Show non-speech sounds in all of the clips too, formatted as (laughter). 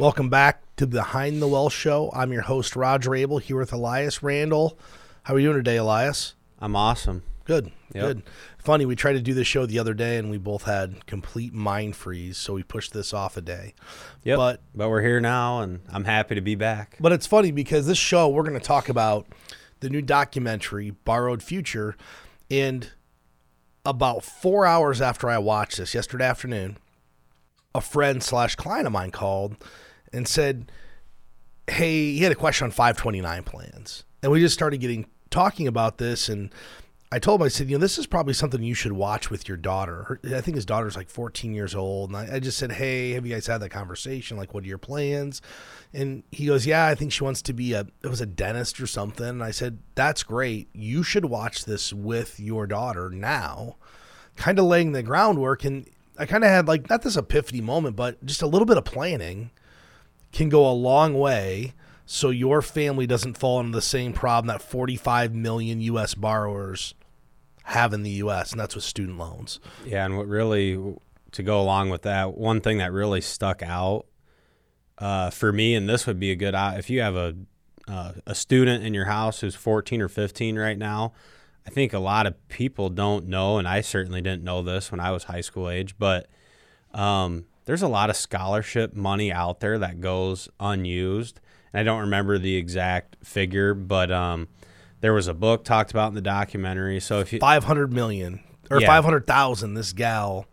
Welcome back to Behind the Well Show. I'm your host, Roger Abel, here with Elias Randall. How are you doing today, Elias? I'm awesome. Good. Yep. Good. Funny, we tried to do this show the other day and we both had complete mind freeze, so we pushed this off a day. Yep. But but we're here now, and I'm happy to be back. But it's funny because this show we're going to talk about the new documentary Borrowed Future, and about four hours after I watched this yesterday afternoon, a friend slash client of mine called and said, "Hey, he had a question on 529 plans," and we just started getting talking about this and. I told him, I said, you know, this is probably something you should watch with your daughter. Her, I think his daughter's like 14 years old. And I, I, just said, hey, have you guys had that conversation? Like, what are your plans? And he goes, yeah, I think she wants to be a, it was a dentist or something. And I said, that's great. You should watch this with your daughter now, kind of laying the groundwork. And I kind of had like, not this epiphany moment, but just a little bit of planning can go a long way so your family doesn't fall into the same problem that 45 million US borrowers have in the U.S., and that's with student loans. Yeah, and what really to go along with that, one thing that really stuck out uh, for me, and this would be a good if you have a uh, a student in your house who's 14 or 15 right now. I think a lot of people don't know, and I certainly didn't know this when I was high school age, but um, there's a lot of scholarship money out there that goes unused. And I don't remember the exact figure, but um, there was a book talked about in the documentary. So if you 500 million or yeah. 500,000 this gal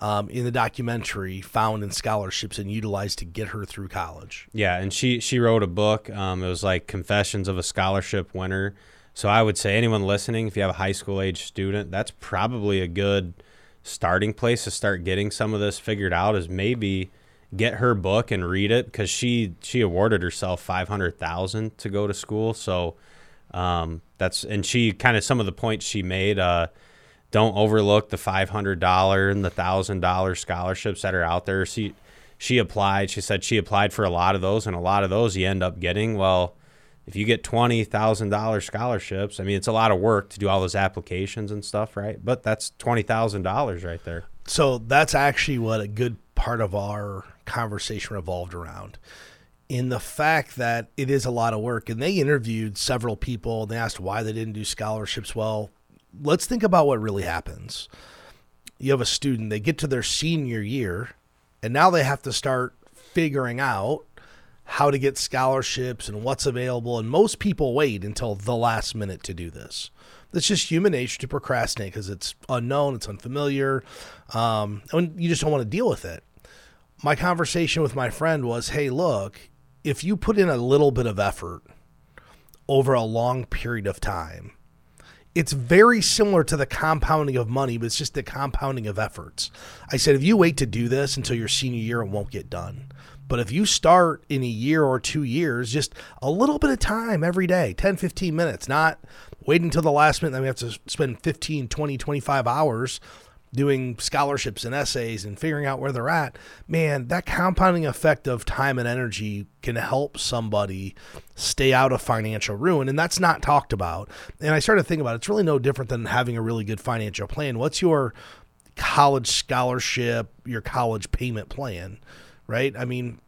um, in the documentary found in scholarships and utilized to get her through college. Yeah, and she she wrote a book. Um, it was like Confessions of a Scholarship Winner. So I would say anyone listening, if you have a high school age student, that's probably a good starting place to start getting some of this figured out. Is maybe get her book and read it because she she awarded herself five hundred thousand to go to school. So um, that's and she kind of some of the points she made. Uh, don't overlook the five hundred dollar and the thousand dollar scholarships that are out there. She she applied. She said she applied for a lot of those, and a lot of those you end up getting. Well, if you get twenty thousand dollar scholarships, I mean it's a lot of work to do all those applications and stuff, right? But that's twenty thousand dollars right there. So that's actually what a good part of our conversation revolved around in the fact that it is a lot of work. And they interviewed several people and they asked why they didn't do scholarships well. Let's think about what really happens. You have a student, they get to their senior year, and now they have to start figuring out how to get scholarships and what's available. And most people wait until the last minute to do this. It's just human nature to procrastinate because it's unknown, it's unfamiliar, um, and you just don't want to deal with it. My conversation with my friend was, hey, look, if you put in a little bit of effort over a long period of time, it's very similar to the compounding of money, but it's just the compounding of efforts. I said, if you wait to do this until your senior year, it won't get done. But if you start in a year or two years, just a little bit of time every day, 10, 15 minutes, not waiting until the last minute, then we have to spend 15, 20, 25 hours doing scholarships and essays and figuring out where they're at, man, that compounding effect of time and energy can help somebody stay out of financial ruin. And that's not talked about. And I started thinking about it. it's really no different than having a really good financial plan. What's your college scholarship, your college payment plan, right? I mean,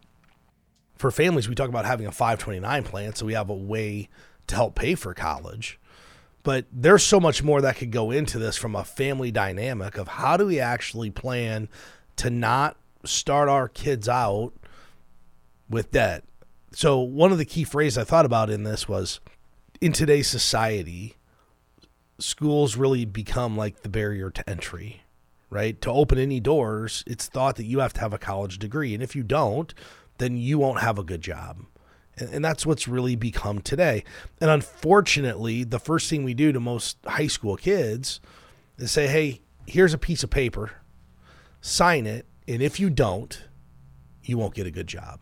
for families, we talk about having a 529 plan, so we have a way to help pay for college but there's so much more that could go into this from a family dynamic of how do we actually plan to not start our kids out with debt. So one of the key phrases I thought about in this was in today's society, schools really become like the barrier to entry, right? To open any doors, it's thought that you have to have a college degree. And if you don't, then you won't have a good job. And that's what's really become today. And unfortunately, the first thing we do to most high school kids is say, hey, here's a piece of paper, sign it. And if you don't, you won't get a good job.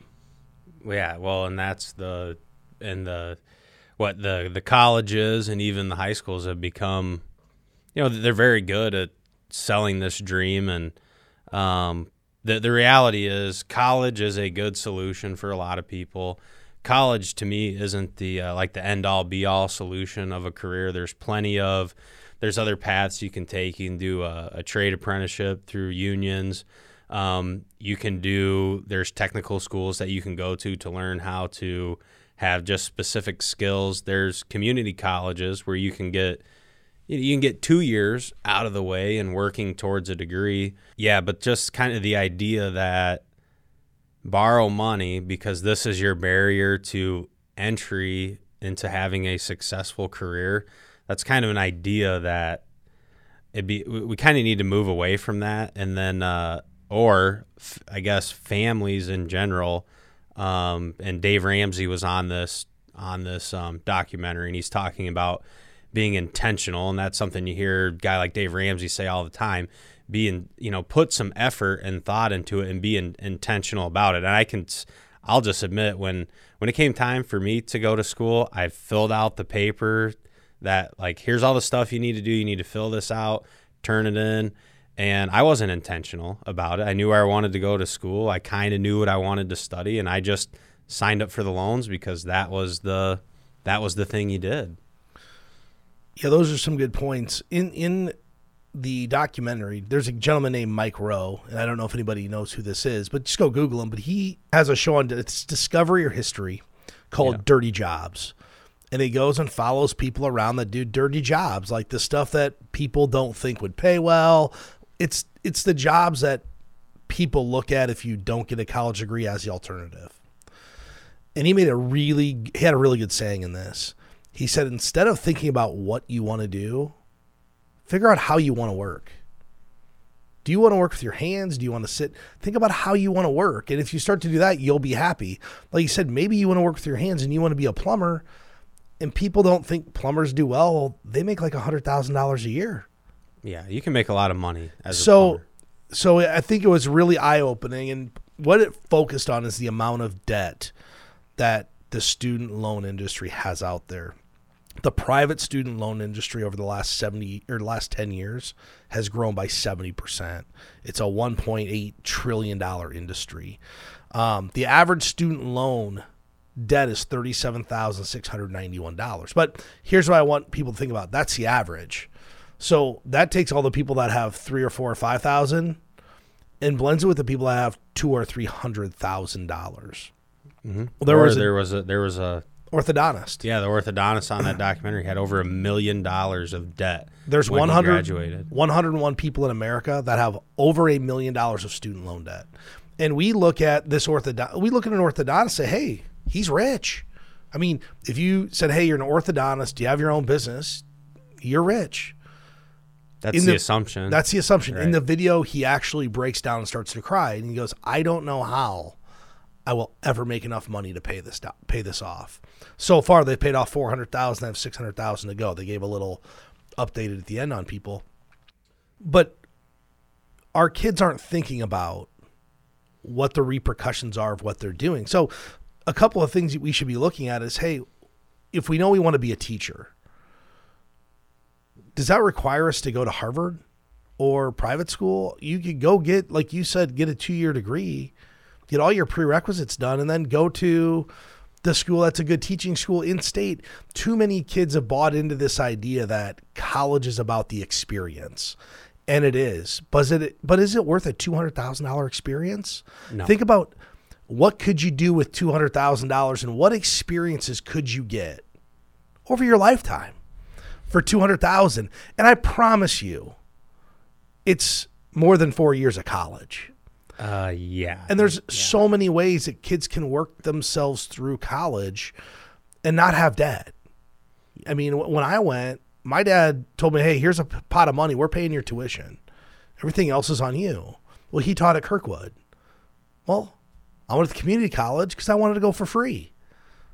Yeah. Well, and that's the, and the, what the, the colleges and even the high schools have become, you know, they're very good at selling this dream. And, um, the, the reality is college is a good solution for a lot of people college to me isn't the uh, like the end all be all solution of a career. There's plenty of there's other paths you can take. You can do a, a trade apprenticeship through unions. Um, you can do there's technical schools that you can go to to learn how to have just specific skills. There's community colleges where you can get you can get two years out of the way and working towards a degree. Yeah, but just kind of the idea that borrow money because this is your barrier to entry into having a successful career. That's kind of an idea that it be we, kind of need to move away from that and then uh, or f- I guess families in general um, and Dave Ramsey was on this on this um, documentary and he's talking about being intentional and that's something you hear a guy like Dave Ramsey say all the time being you know put some effort and thought into it and be in, intentional about it. And I can I'll just admit when when it came time for me to go to school I filled out the paper that like here's all the stuff you need to do. You need to fill this out turn it in. And I wasn't intentional about it. I knew where I wanted to go to school. I kind of knew what I wanted to study and I just signed up for the loans because that was the that was the thing you did yeah those are some good points in in the documentary, there's a gentleman named Mike Rowe, and I don't know if anybody knows who this is, but just go Google him. But he has a show on it's Discovery or History called yeah. Dirty Jobs. And he goes and follows people around that do dirty jobs, like the stuff that people don't think would pay well. It's it's the jobs that people look at if you don't get a college degree as the alternative. And he made a really he had a really good saying in this. He said instead of thinking about what you want to do, Figure out how you want to work. Do you want to work with your hands? Do you want to sit? Think about how you want to work. And if you start to do that, you'll be happy. Like you said, maybe you want to work with your hands and you want to be a plumber. And people don't think plumbers do well. They make like a $100,000 a year. Yeah, you can make a lot of money as so, So I think it was really eye opening. And what it focused on is the amount of debt that the student loan industry has out there the private student loan industry over the last 70 or last 10 years has grown by 70%. It's a 1.8 trillion dollar industry. Um, the average student loan debt is $37,691. But here's what I want people to think about. That's the average. So that takes all the people that have 3 or 4 or 5,000 and blends it with the people that have 2 or 300,000 dollars. Mm-hmm. Well, there or was a, there was a there was a orthodontist. Yeah, the orthodontist on that documentary had over a million dollars of debt. There's 100, graduated. 101 people in America that have over a million dollars of student loan debt. And we look at this orthodontist, we look at an orthodontist and say, hey, he's rich. I mean, if you said, hey, you're an orthodontist, you have your own business, you're rich. That's the, the, assumption. That's the assumption. Right. In the video, he actually breaks down and starts to cry. And he goes, I don't know how I will ever make enough money to pay this pay this off. So far, they've paid off four hundred thousand. I have six hundred thousand to go. They gave a little updated at the end on people, but our kids aren't thinking about what the repercussions are of what they're doing. So, a couple of things that we should be looking at is, hey, if we know we want to be a teacher, does that require us to go to Harvard or private school? You could go get, like you said, get a two year degree get all your prerequisites done, and then go to the school that's a good teaching school in state. Too many kids have bought into this idea that college is about the experience. And it is. But is it, but is it worth a $200,000 experience? No. Think about what could you do with $200,000 and what experiences could you get over your lifetime for 200,000? And I promise you it's more than 4 years of college. Uh, yeah. And there's yeah. so many ways that kids can work themselves through college and not have debt. I mean, when I went, my dad told me, "Hey, here's a pot of money. We're paying your tuition. Everything else is on you." Well, he taught at Kirkwood. Well, I went to community college because I wanted to go for free.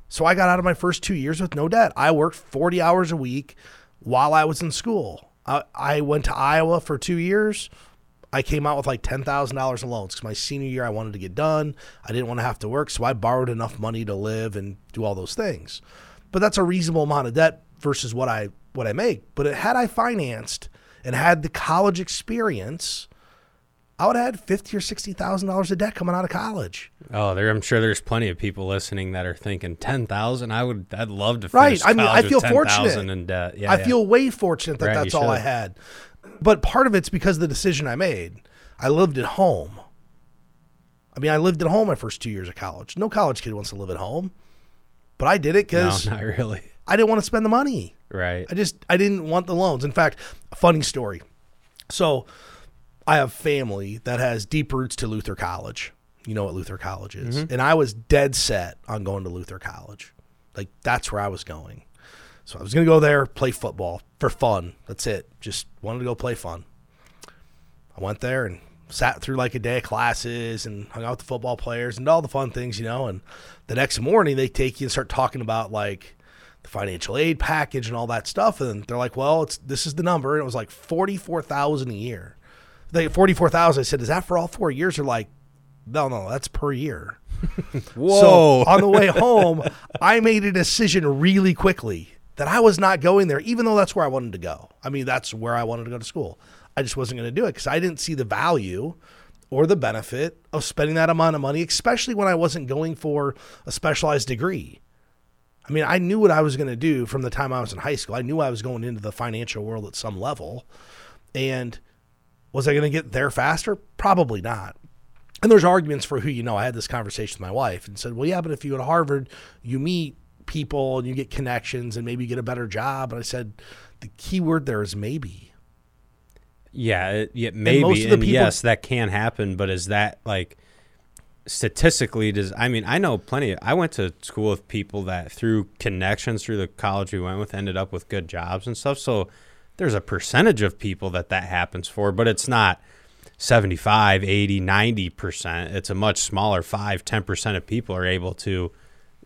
So I got out of my first two years with no debt. I worked 40 hours a week while I was in school. I, I went to Iowa for two years I came out with like ten thousand dollars in loans because my senior year I wanted to get done. I didn't want to have to work, so I borrowed enough money to live and do all those things. But that's a reasonable amount of debt versus what I what I make. But it, had I financed and had the college experience, I would have had fifty or sixty thousand dollars of debt coming out of college. Oh, there! I'm sure there's plenty of people listening that are thinking ten thousand. I would, I'd love to. Right. I mean, I feel fortunate. In debt. Yeah, I yeah. feel way fortunate that right, that's all I had. But part of it's because of the decision I made. I lived at home. I mean, I lived at home my first two years of college. No college kid wants to live at home, but I did it because no, not really. I didn't want to spend the money. Right. I just I didn't want the loans. In fact, a funny story. So, I have family that has deep roots to Luther College. You know what Luther College is, mm-hmm. and I was dead set on going to Luther College. Like that's where I was going. So I was going to go there, play football for fun. That's it. Just wanted to go play fun. I went there and sat through like a day of classes and hung out with the football players and all the fun things, you know. And the next morning they take you and start talking about like the financial aid package and all that stuff. And they're like, "Well, it's this is the number." And it was like forty four thousand a year. They forty four thousand. I said, "Is that for all four years?" They're like, "No, no, that's per year." (laughs) Whoa. So on the way home, I made a decision really quickly that I was not going there, even though that's where I wanted to go. I mean, that's where I wanted to go to school. I just wasn't going to do it because I didn't see the value or the benefit of spending that amount of money, especially when I wasn't going for a specialized degree. I mean, I knew what I was going to do from the time I was in high school. I knew I was going into the financial world at some level. And was I going to get there faster? Probably not. And there's arguments for who you know. I had this conversation with my wife and said, well, yeah, but if you go to Harvard, you meet people and you get connections and maybe you get a better job. And I said, the key word there is maybe. Yeah, it, yeah, maybe, most and, of the people- yes, that can happen. But is that like statistically? Does I mean, I know plenty. Of, I went to school with people that through connections through the college we went with ended up with good jobs and stuff. So there's a percentage of people that that happens for, but it's not 75, 80, 90 percent. It's a much smaller five, 10 percent of people are able to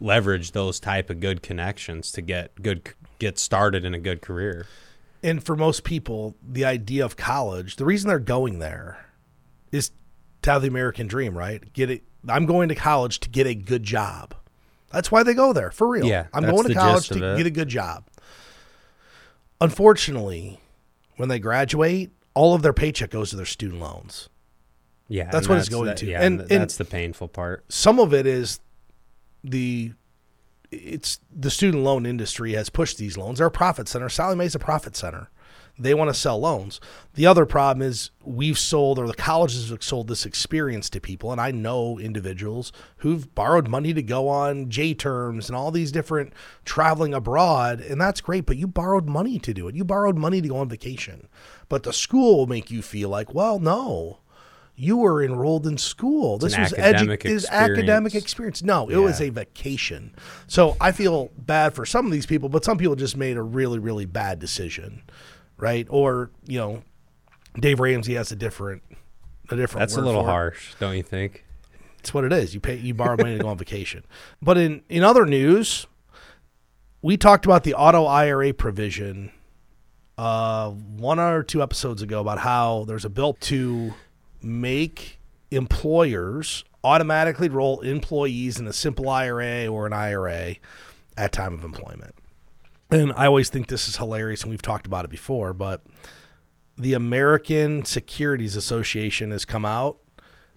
leverage those type of good connections to get good get started in a good career. And for most people, the idea of college, the reason they're going there is to have the American dream, right? Get it. I'm going to college to get a good job. That's why they go there for real. Yeah, I'm going to college to get a good job. Unfortunately, when they graduate, all of their paycheck goes to their student loans. Yeah, That's what it's going that- to. Yeah, and, and- that's the painful part. some of it is the it's the student loan industry has pushed these loans. They're a profit center. Sallie Mae's a profit center. They want to sell loans. The other problem is we've sold or the colleges have sold this experience to people, and I know individuals who've borrowed money to go on J terms and all these different traveling abroad, and that's great. But you borrowed money to do it. You borrowed money to go on vacation. But the school will make you feel like, well, no, you were enrolled in school. This an was academic is academic experience. No, it was a vacation. So I feel bad for some of these people, but some people just made a really, really bad decision, right? Or you know, Dave Ramsey has a different, a different. That's a little for it. harsh, don't you think? It's what it is. You pay, you borrow money to go on vacation. But in in other news, we talked about the auto IRA provision uh, one or two episodes ago about how there's a bill to make employers automatically roll employees in a simple IRA or an IRA at time of employment. And I always think this is hilarious, and we've talked about it before, but the American Securities Association has come out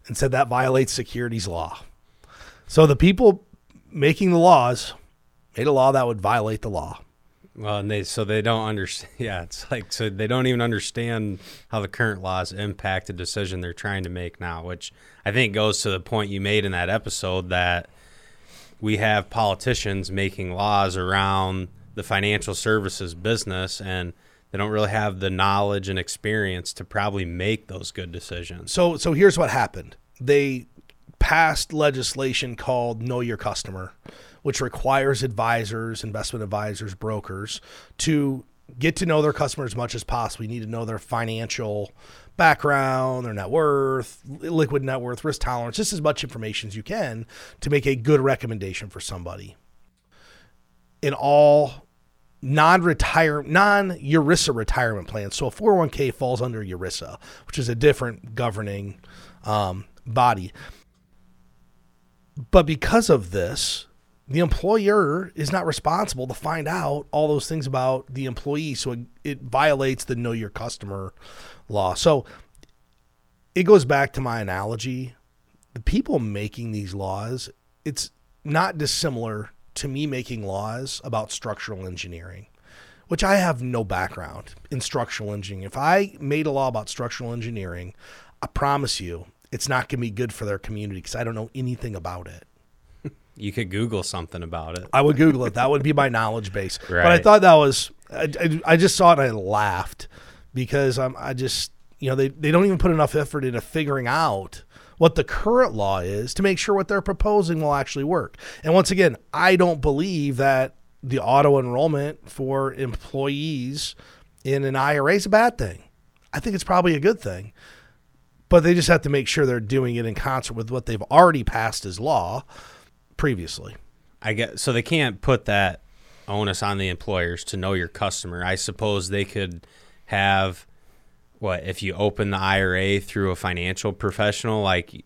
and said that violates securities law. So the people making the laws made a law that would violate the law. Well, and they so they don't understand. (laughs) Yeah, it's like so they don't even understand how the current laws impact the decision they're trying to make now, which I think goes to the point you made in that episode that we have politicians making laws around the financial services business and they don't really have the knowledge and experience to probably make those good decisions. So so here's what happened. They passed legislation called Know Your Customer, which requires advisors, investment advisors, brokers to get to know their customer as much as possible. You need to know their financial background, their net worth, liquid net worth, risk tolerance, just as much information as you can to make a good recommendation for somebody. In all non-retire non-ERISA retirement plans. So a 401k falls under ERISA, which is a different governing um, body. But because of this, the employer is not responsible to find out all those things about the employee. So it, it violates the know your customer law. So it goes back to my analogy. The people making these laws, it's not dissimilar to me making laws about structural engineering, which I have no background in structural engineering. If I made a law about structural engineering, I promise you, it's not going to be good for their community because I don't know anything about it. You could Google something about it. I would Google it. That would be my knowledge base. But I thought that was, I, I, I just saw it and I laughed because I'm, I just, you know, they, they don't even put enough effort into figuring out what the current law is to make sure what they're proposing will actually work. And once again, I don't believe that the auto enrollment for employees in an IRA is a bad thing. I think it's probably a good thing. But they just have to make sure they're doing it in concert with what they've already passed as law previously. I get so they can't put that onus on the employers to know your customer. I suppose they could have what if you open the IRA through a financial professional like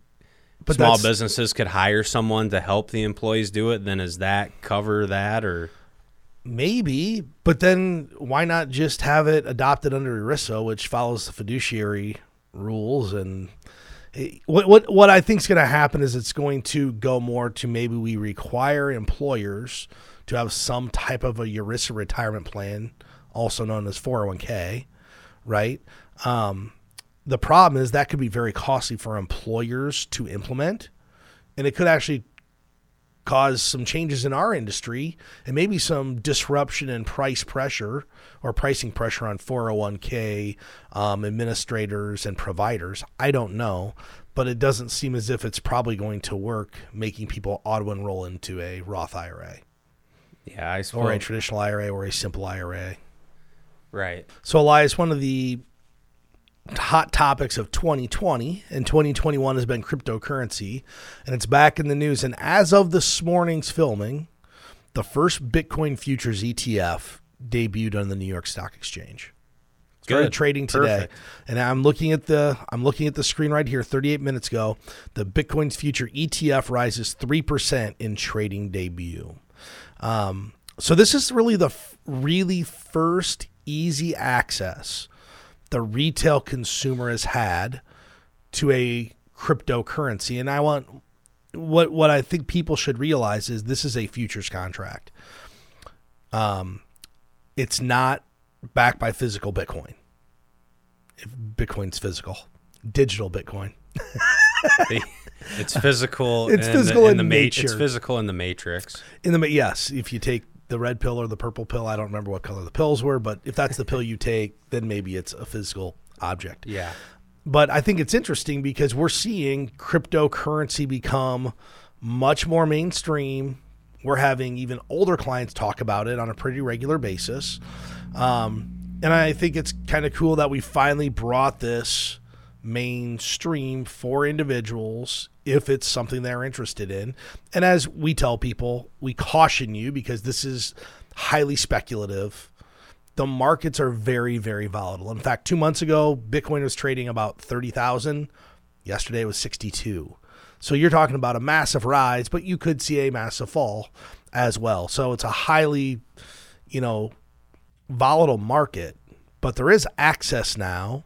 But small businesses could hire someone to help the employees do it, then does that cover that or Maybe, but then why not just have it adopted under ERISA, which follows the fiduciary rules? And what what what I think is going to happen is it's going to go more to maybe we require employers to have some type of a ERISA retirement plan, also known as 401k, right? Um, the problem is that could be very costly for employers to implement, and it could actually cause some changes in our industry and maybe some disruption in price pressure or pricing pressure on 401k um, administrators and providers. I don't know, but it doesn't seem as if it's probably going to work making people auto enroll into a Roth IRA yeah, I or a traditional IRA or a simple IRA. right. So, Elias, one of the hot topics of 2020 and 2021 has been cryptocurrency, and it's back in the news. And as of this morning's filming, the first Bitcoin futures ETF debuted on the New York Stock Exchange. Started Good. trading today, Perfect. and I'm looking at the I'm looking at the screen right here. 38 minutes ago, the Bitcoin's future ETF rises three percent in trading debut. Um, so this is really the f- really first easy access the retail consumer has had to a cryptocurrency, and I want what what I think people should realize is this is a futures contract. Um, it's not backed by physical Bitcoin. If Bitcoin's physical, digital Bitcoin. (laughs) It's physical. (laughs) It's in physical the, in the ma- It's physical in the matrix. In the yes, if you take the red pill or the purple pill, I don't remember what color the pills were, but if that's the pill you take, then maybe it's a physical object. Yeah. But I think it's interesting because we're seeing cryptocurrency become much more mainstream. We're having even older clients talk about it on a pretty regular basis. Um, and I think it's kind of cool that we finally brought this mainstream for individuals if it's something they're interested in. And as we tell people, we caution you because this is highly speculative the markets are very very volatile in fact two months ago bitcoin was trading about 30000 yesterday was 62 so you're talking about a massive rise but you could see a massive fall as well so it's a highly you know volatile market but there is access now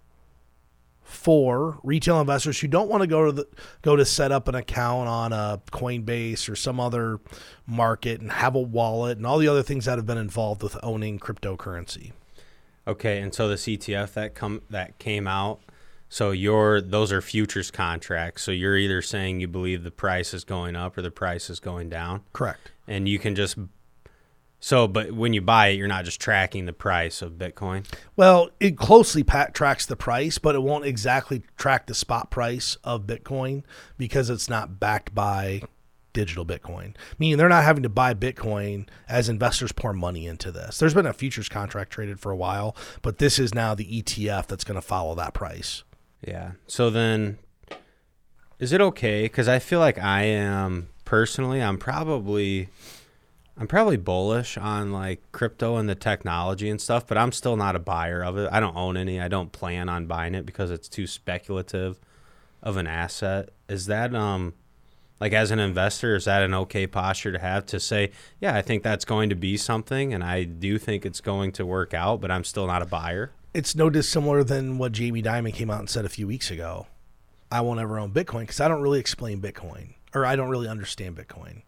for retail investors who don't want to go to the go to set up an account on a Coinbase or some other market and have a wallet and all the other things that have been involved with owning cryptocurrency. Okay, and so the ETF that come that came out. So your those are futures contracts. So you're either saying you believe the price is going up or the price is going down, Correct. and you can just. So, but when you buy it, you're not just tracking the price of Bitcoin. Well, it closely pat- tracks the price, but it won't exactly track the spot price of Bitcoin because it's not backed by digital Bitcoin. Meaning they're not having to buy Bitcoin as investors pour money into this. There's been a futures contract traded for a while, but this is now the ETF that's going to follow that price. Yeah. So then, is it okay? Because I feel like I am personally, I'm probably, I'm probably bullish on like crypto and the technology and stuff, but I'm still not a buyer of it. I don't own any. I don't plan on buying it because it's too speculative of an asset. Is that um, like as an investor, is that an okay posture to have to say, yeah, I think that's going to be something, and I do think it's going to work out, but I'm still not a buyer. It's no dissimilar than what Jamie Dimon came out and said a few weeks ago. I won't ever own Bitcoin because I don't really explain Bitcoin or I don't really understand Bitcoin. And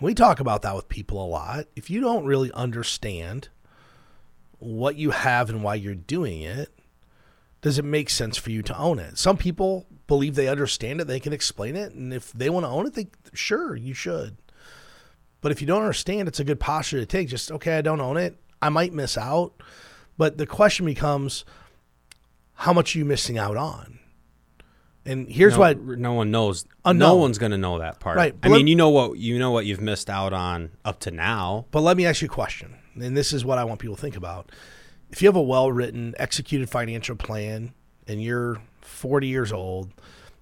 we talk about that with people a lot. If you don't really understand what you have and why you're doing it, does it make sense for you to own it? Some people believe they understand it, they can explain it, and if they want to own it, they sure you should. But if you don't understand, it's a good posture to take. Just okay, I don't own it. I might miss out, but the question becomes, how much are you missing out on? And here's no, what no one knows. Uh, Unknown. No one's going to know that part. Right, I let- mean, you know what you know what you've missed out on up to now. But let me ask you a question, and this is what I want people to think about. If you have a well written, executed financial plan and you're 40 years old,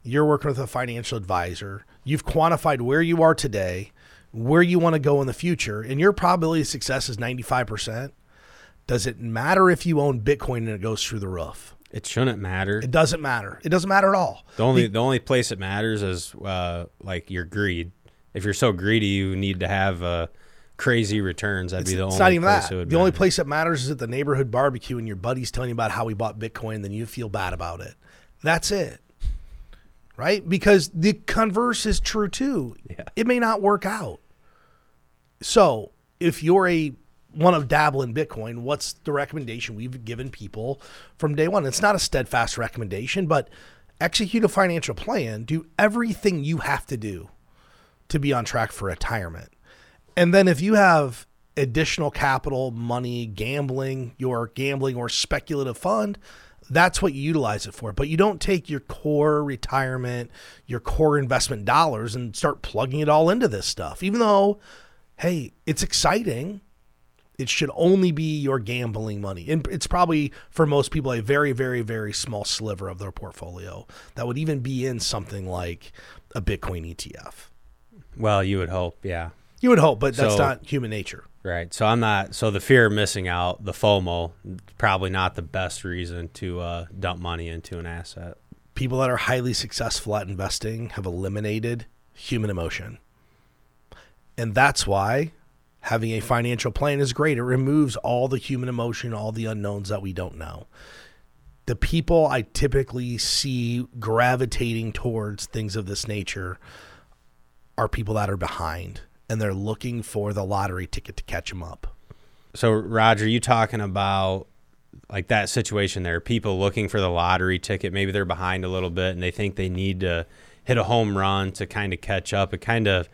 you're working with a financial advisor, you've quantified where you are today, where you want to go in the future, and your probability of success is 95%, does it matter if you own Bitcoin and it goes through the roof? It shouldn't matter. It doesn't matter. It doesn't matter at all. The only the only place it matters is uh, like your greed. If you're so greedy, you need to have uh, crazy returns. That'd be the it's only not even place that. The only place that matters is at the neighborhood barbecue and your buddy's telling you about how he bought Bitcoin, and then you feel bad about it. That's it. Right? Because the converse is true too. Yeah. It may not work out. So if you're a one of dabble in Bitcoin, what's the recommendation we've given people from day one? It's not a steadfast recommendation, but execute a financial plan, do everything you have to do to be on track for retirement. And then if you have additional capital, money, gambling, your gambling or speculative fund, that's what you utilize it for. But you don't take your core retirement, your core investment dollars and start plugging it all into this stuff. Even though, hey, it's exciting, it should only be your gambling money. And it's probably for most people a very, very, very small sliver of their portfolio that would even be in something like a Bitcoin ETF. Well, you would hope, yeah. You would hope, but that's So- not human nature. Right. So I'm not. So the fear of missing out, the FOMO, probably not the best reason to uh, dump money into an asset. People that are highly successful at investing have eliminated human emotion. And that's why having a financial plan is great. It removes all the human emotion, all the unknowns that we don't know. The people I typically see gravitating towards things of this nature are people that are behind and they're looking for the lottery ticket to catch them up. So Roger, you talking about like that situation there? People looking for the lottery ticket. Maybe they're behind a little bit and they think they need to hit a home run to kind of catch up. It kind of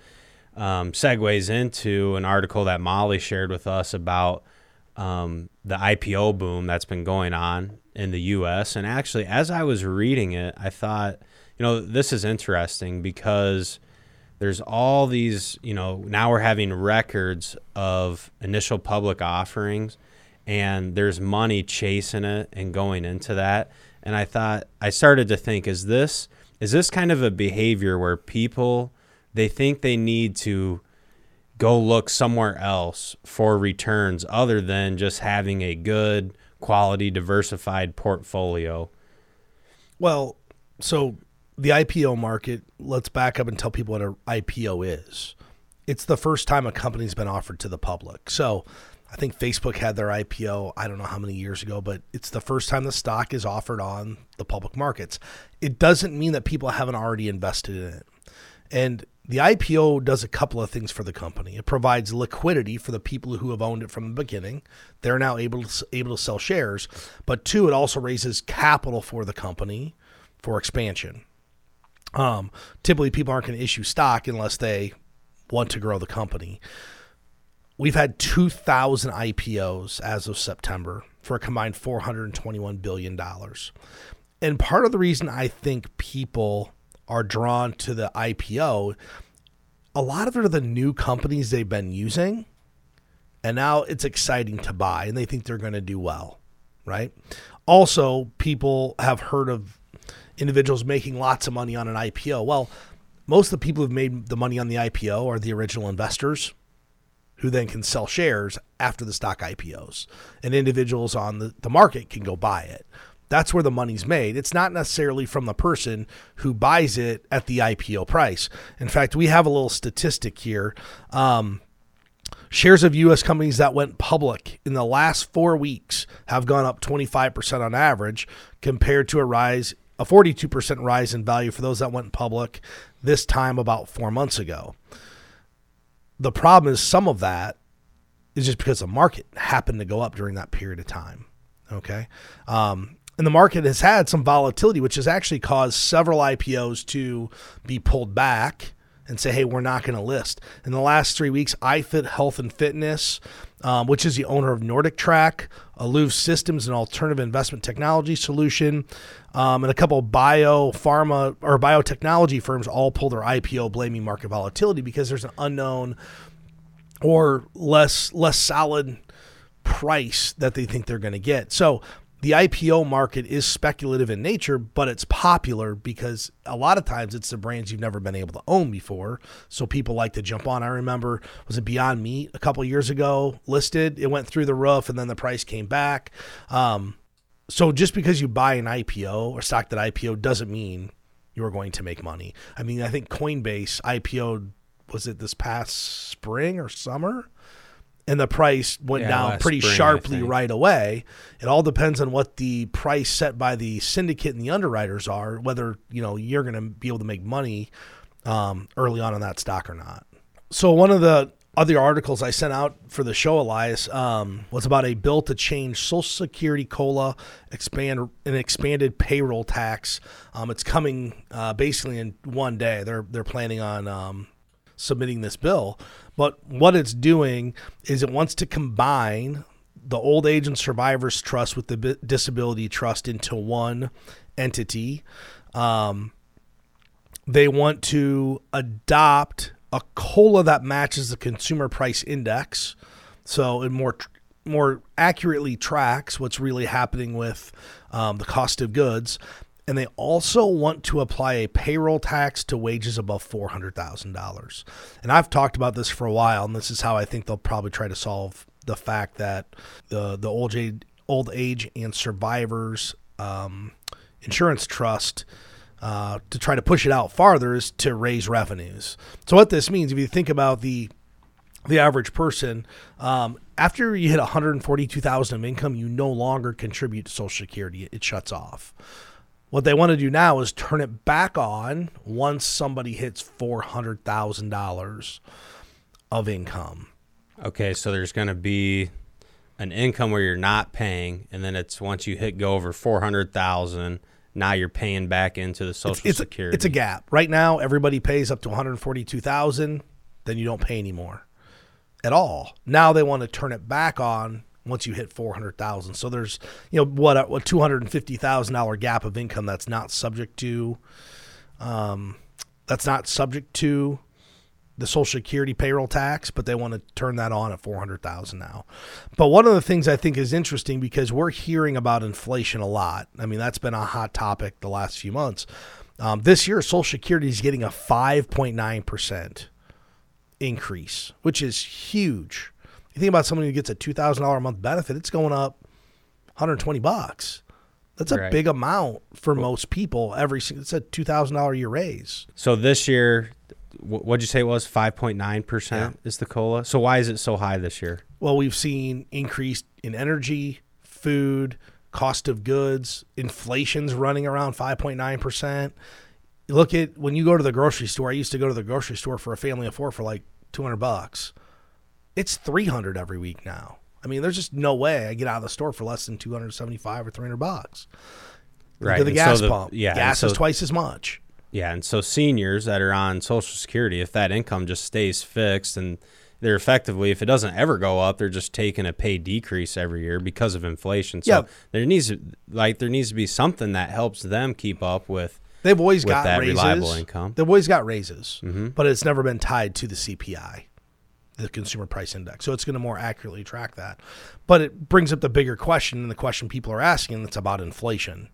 um, segues into an article that Molly shared with us about um, the IPO boom that's been going on in the U.S. And actually, as I was reading it, I thought, you know, this is interesting because there's all these, you know, now we're having records of initial public offerings and there's money chasing it and going into that. And I thought I started to think is this is this kind of a behavior where people they think they need to go look somewhere else for returns other than just having a good quality diversified portfolio. Well, so the IPO market, let's back up and tell people what an IPO is. It's the first time a company's been offered to the public. So I think Facebook had their IPO, I don't know how many years ago, but it's the first time the stock is offered on the public markets. It doesn't mean that people haven't already invested in it. And the IPO does a couple of things for the company. It provides liquidity for the people who have owned it from the beginning. They're now able to, able to sell shares. But two, it also raises capital for the company for expansion. Um, typically, people aren't going to issue stock unless they want to grow the company. We've had 2,000 IPOs as of September for a combined $421 billion. And part of the reason I think people are drawn to the IPO, a lot of it are the new companies they've been using. And now it's exciting to buy and they think they're going to do well, right? Also, people have heard of individuals making lots of money on an IPO. Well, most of the people who've made the money on the IPO are the original investors who then can sell shares after the stock IPOs. And individuals on the, the market can go buy it. That's where the money's made. It's not necessarily from the person who buys it at the IPO price. In fact, we have a little statistic here. Um, shares of U.S. companies that went public in the last four weeks have gone up 25% on average compared to a rise, a 42% rise in value for those that went public this time about four months ago. The problem is some of that is just because the market happened to go up during that period of time. Okay. Um, and the market has had some volatility, which has actually caused several IPOs to be pulled back and say, hey, we're not going to list. In the last three weeks, iFit Health and Fitness, um, which is the owner of Nordic Track, Allvue Systems, an alternative investment technology solution, um, and a couple of bio pharma or biotechnology firms all pull their IPO blaming market volatility because there's an unknown or less less solid price that they think they're going to get. So the IPO market is speculative in nature, but it's popular because a lot of times it's the brands you've never been able to own before. So people like to jump on. I remember was it Beyond Meat a couple years ago listed. It went through the roof and then the price came back. Um, so just because you buy an IPO or stock that IPO doesn't mean you're going to make money. I mean, I think Coinbase IPO was it this past spring or summer? And the price went Yeah, down pretty spring, sharply right away. It all depends on what the price set by the syndicate and the underwriters are, whether you know you're going to be able to make money um, early on in that stock or not. So one of the other articles I sent out for the show, Elias, um, was about a bill to change Social Security COLA, expand an expanded payroll tax. Um, it's coming uh, basically in one day. They're they're planning on um, submitting this bill. But what it's doing is it wants to combine the old age and survivors trust with the Bi- disability trust into one entity. Um, they want to adopt a cola that matches the consumer price index, so it more more accurately tracks what's really happening with um, the cost of goods. And they also want to apply a payroll tax to wages above four hundred thousand dollars. And I've talked about this for a while, and this is how I think they'll probably try to solve the fact that the the old age, old age and survivors um, insurance trust uh, to try to push it out farther is to raise revenues. So what this means, if you think about the the average person, um, after you hit 142,000 of income, you no longer contribute to Social Security. It shuts off. What they want to do now is turn it back on once somebody hits $400,000 of income. Okay, so there's going to be an income where you're not paying, and then it's once you hit go over four hundred thousand, now you're paying back into the Social it's, Security. It's a gap. Right now, everybody pays up to 142,000, then you don't pay anymore at all. Now they want to turn it back on once you hit 400,000. So there's, you know, what a, a $250,000 gap of income that's not subject to um that's not subject to the Social Security payroll tax, but they want to turn that on at 400,000 now. But one of the things I think is interesting because we're hearing about inflation a lot. I mean, that's been a hot topic the last few months. Um, this year, Social Security is getting a 5.9% increase, which is huge. You think about somebody who gets a $2,000 a month benefit, it's going up 120 bucks. That's a Right. big amount for most people. Every it's a two thousand dollar year raise. So this year, what'd you say it was? Five point nine percent is the cola. So why is it so high this year? Well, we've seen increase in energy, food, cost of goods, inflation's running around 5.9%. Look at when you go to the grocery store, I used to go to the grocery store for a family of 4 for like 200 bucks. It's 300 every week now. I mean, there's just no way I get out of the store for less than 275 or 300 bucks. Right, at the and so gas the- pump. yeah, gas so- is twice as much. Yeah, and so seniors that are on Social Security, if that income just stays fixed and they're effectively, if it doesn't ever go up, they're just taking a pay decrease every year because of inflation. So Yeah. there needs to, like there needs to be something that helps them keep up with. They've always with got that raises. reliable income. They've always got raises, Mm-hmm. but it's never been tied to the CPI, the Consumer Price Index. So it's going to more accurately track that. But it brings up the bigger question, and the question people are asking that's about inflation.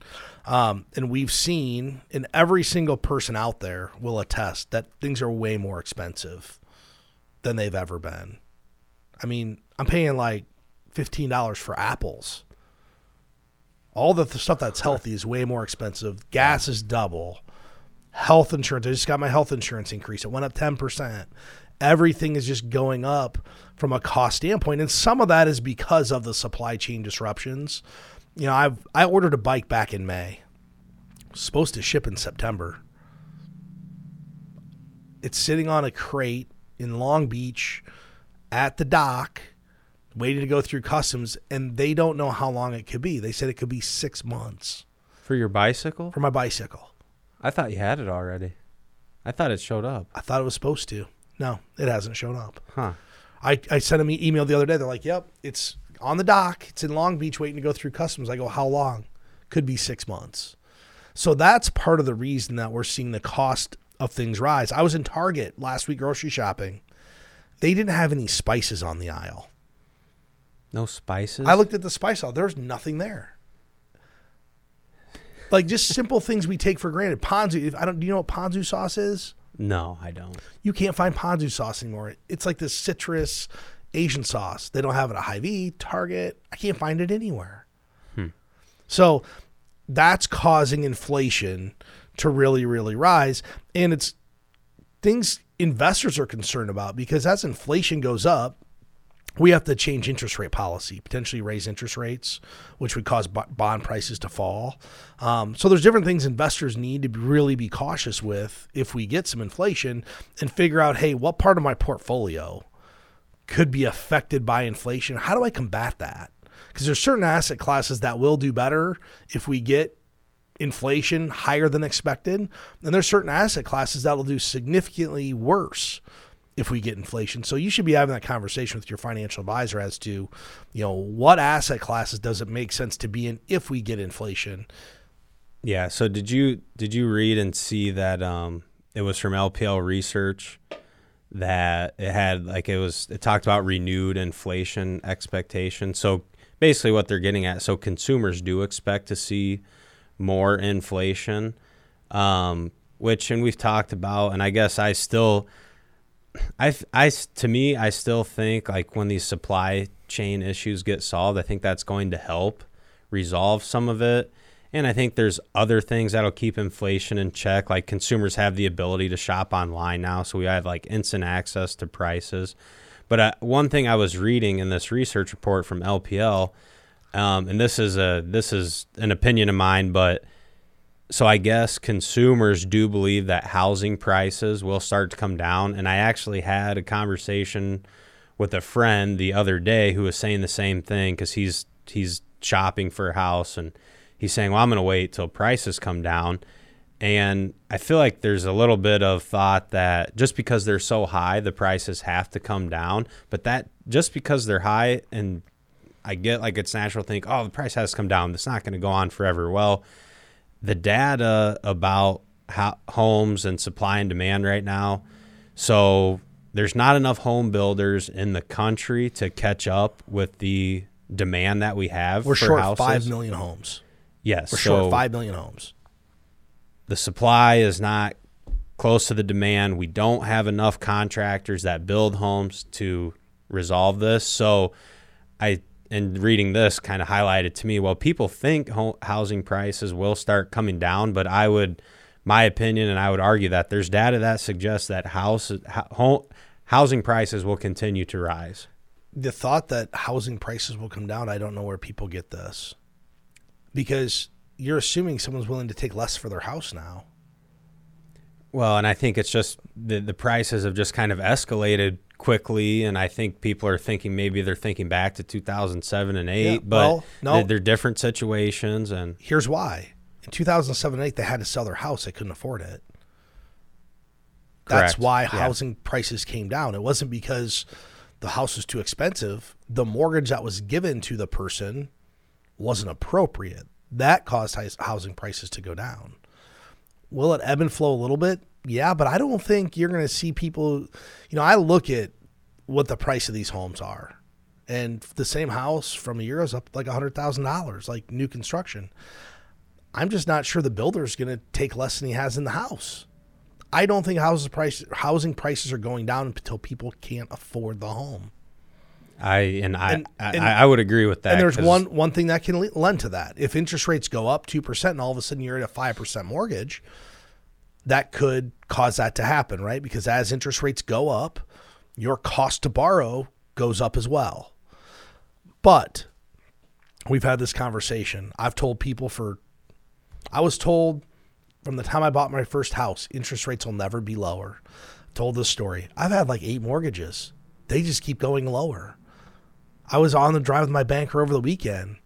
Um, and we've seen, and every single person out there will attest that things are way more expensive than they've ever been. I mean, I'm paying like fifteen dollars for apples. All the th- stuff that's healthy is way more expensive. Gas is double. Health insurance. I just got my health insurance increase. It went up ten percent. Everything is just going up from a cost standpoint, and some of that is because of the supply chain disruptions. You know, I've I ordered a bike back in May. Supposed to ship in September. It's sitting on a crate in Long Beach at the dock waiting to go through customs, and they don't know how long it could be. They said it could be six months For your bicycle? for my bicycle. I thought you had it already. I thought it showed up. I thought it was supposed to. No, it hasn't shown up. Huh. I, I sent them an email the other day. They're like, yep, it's on the dock. It's in Long Beach waiting to go through customs. I go, how long? Could be six months. So that's part of the reason that we're seeing the cost of things rise. I was in Target last week grocery shopping. They didn't have any spices on the aisle. No spices? I looked at the spice aisle. There's nothing there. Like just simple things we take for granted. Ponzu. If I don't. Do you know what ponzu sauce is? No, I don't. You can't find ponzu sauce anymore. It's like this citrus Asian sauce. They don't have it at Hy-Vee, Target. I can't find it anywhere. Hmm. So that's causing inflation to really, really rise. And it's things investors are concerned about because as inflation goes up, we have to change interest rate policy, potentially raise interest rates, which would cause bond prices to fall. Um, so there's different things investors need to really be cautious with if we get some inflation and figure out, hey, what part of my portfolio could be affected by inflation? How do I combat that? Because there's certain asset classes that will do better if we get inflation higher than expected, and there's certain asset classes that will do significantly worse if we get inflation. So you should be having that conversation with your financial advisor as to, you know, what asset classes does it make sense to be in if we get inflation. Yeah. So did you did you read and see that um, it was from LPL Research that it had like it was it talked about renewed inflation expectation. So basically, what they're getting at, so consumers do expect to see more inflation, um, which and we've talked about, and I guess I still. I, I, to me, I still think like when these supply chain issues get solved, I think that's going to help resolve some of it. And I think there's other things that'll keep inflation in check. Like consumers have the ability to shop online now, so we have like instant access to prices. But uh, one thing I was reading in this research report from LPL, um, and this is a this is an opinion of mine, but so I guess consumers do believe that housing prices will start to come down. And I actually had a conversation with a friend the other day who was saying the same thing because he's he's shopping for a house and he's saying, "Well, I'm going to wait till prices come down." And I feel like there's a little bit of thought that just because they're so high, the prices have to come down. But that just because they're high, and I get like it's natural to think, oh, the price has to come down. It's not going to go on forever. Well, the data about ho- homes and supply and demand right now. So there's not enough home builders in the country to catch up with the demand that we have. We're for short houses. five million homes. Yes, We're so short five million homes. the supply is not close to the demand. We don't have enough contractors that build homes to resolve this. So I and reading this kind of highlighted to me well people think ho- housing prices will start coming down, but I would my opinion and I would argue that there's data that suggests that house ho- home, housing prices will continue to rise. the thought that housing prices will come down, I don't know where people get this. Because you're assuming someone's willing to take less for their house now. Well, and I think it's just the the prices have just kind of escalated quickly, and I think people are thinking maybe they're thinking back to 2007 and eight, Yeah, but well, no. they're, different situations, and Here's why. In 2007 and 8, they had to sell their house. They couldn't afford it. That's Correct. why Yeah. housing prices came down. It wasn't because the house was too expensive. The mortgage that was given to the person wasn't appropriate. That caused housing prices to go down. Will it ebb and flow a little bit? Yeah, but I don't think you're going to see people. You know, I look at what the price of these homes are, and the same house from a year is up like a hundred thousand dollars, like new construction. I'm just not sure the builder's going to take less than he has in the house. I don't think houses price housing prices are going down until people can't afford the home. I and I And- and- I, I would agree with that. and there's one one thing that can lend to that. If interest rates go up two percent, and all of a sudden you're at a five percent mortgage, that could cause that to happen, right? Because as interest rates go up, your cost to borrow goes up as well. But we've had this conversation. I've told people for, I was told from the time I bought my first house, interest rates will never be lower. Told this story. I've had like eight mortgages. They just keep going lower. I was on the drive with my banker over the weekend.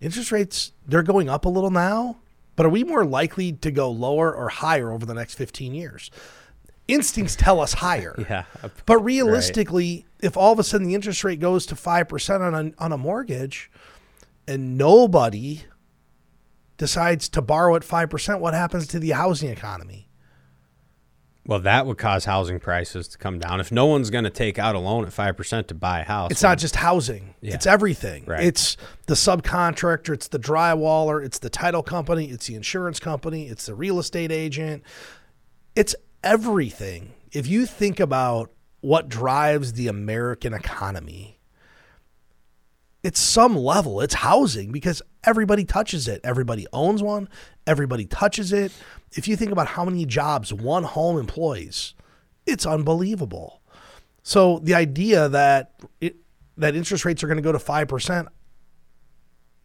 Interest rates, they're going up a little now, but are we more likely to go lower or higher over the next 15 years? Instincts tell us higher. (laughs) Yeah. But realistically, right. if all of a sudden the interest rate goes to 5% on a, on a mortgage and nobody decides to borrow at 5%, what happens to the housing economy? Well, that would cause housing prices to come down. If no one's going to take out a loan at 5% to buy a house. It's not just housing. Yeah. It's everything. Right. It's the subcontractor, it's the drywaller, it's the title company, it's the insurance company, it's the real estate agent. It's everything. If you think about what drives the American economy, it's some level, it's housing because everybody touches it. Everybody owns one, everybody touches it if you think about how many jobs one home employs, it's unbelievable. So the idea that it, that interest rates are going to go to five percent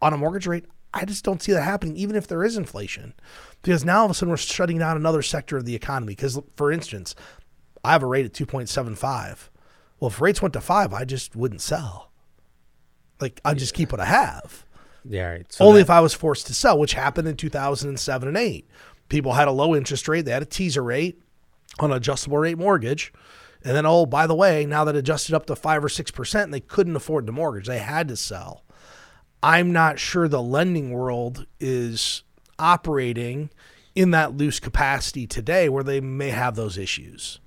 on a mortgage rate, I just don't see that happening, even if there is inflation, because now all of a sudden we're shutting down another sector of the economy. Because, for instance, I have a rate at two point seven five. Well, if rates went to five, I just wouldn't sell. Like I'd just keep what I have. Yeah, right. So Only that- if I was forced to sell, which happened in 2007 and 8 people had a low interest rate, they had a teaser rate on an adjustable rate mortgage. And then, oh, by the way, now that adjusted up to five or six percent, they couldn't afford the mortgage. They had to sell. I'm not sure the lending world is operating in that loose capacity today where they may have those issues.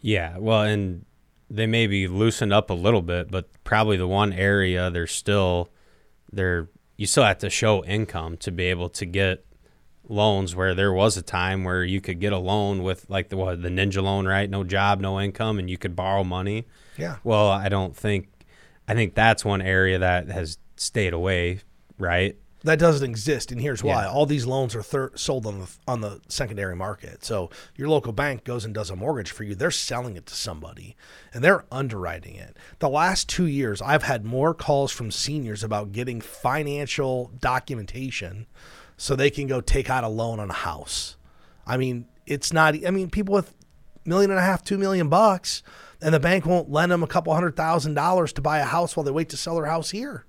Yeah, well, and they may be loosened up a little bit, but probably the one area they're still they're you still have to show income to be able to get loans where there was a time where you could get a loan with like the what the ninja loan right? No job no income and you could borrow money. Yeah. Well i don't think i think that's one area that has stayed away right? That doesn't exist and here's why. Yeah. all these loans are thir- sold on the on the secondary market. So your local bank goes and does a mortgage for you. They're selling it to somebody and they're underwriting it. The last 2 years i've had more calls from seniors about getting financial documentation so they can go take out a loan on a house. I mean, it's not. I mean, people with million and a half, two million bucks, and the bank won't lend them a couple hundred thousand dollars to buy a house while they wait to sell their house here.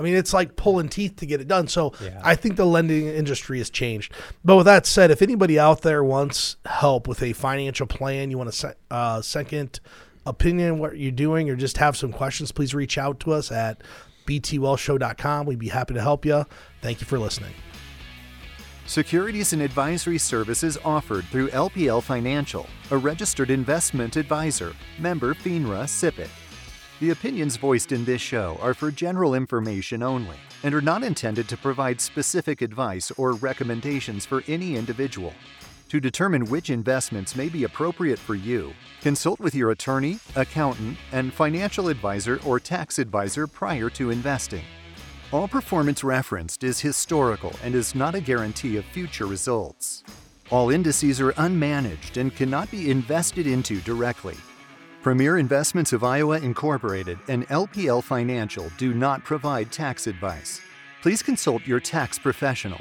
I mean, it's like pulling teeth to get it done. So yeah. I think the lending industry has changed. But with that said, if anybody out there wants help with a financial plan, you want a se- uh, second opinion what you're doing, or just have some questions, please reach out to us at btwellshow.com. We'd be happy to help you. Thank you for listening. Securities and advisory services offered through LPL Financial, a registered investment advisor, member FINRA SIPC. The opinions voiced in this show are for general information only and are not intended to provide specific advice or recommendations for any individual. To determine which investments may be appropriate for you, consult with your attorney, accountant, and financial advisor or tax advisor prior to investing. All performance referenced is historical and is not a guarantee of future results. All indices are unmanaged and cannot be invested into directly. Premier Investments of Iowa Incorporated and LPL Financial do not provide tax advice. Please consult your tax professional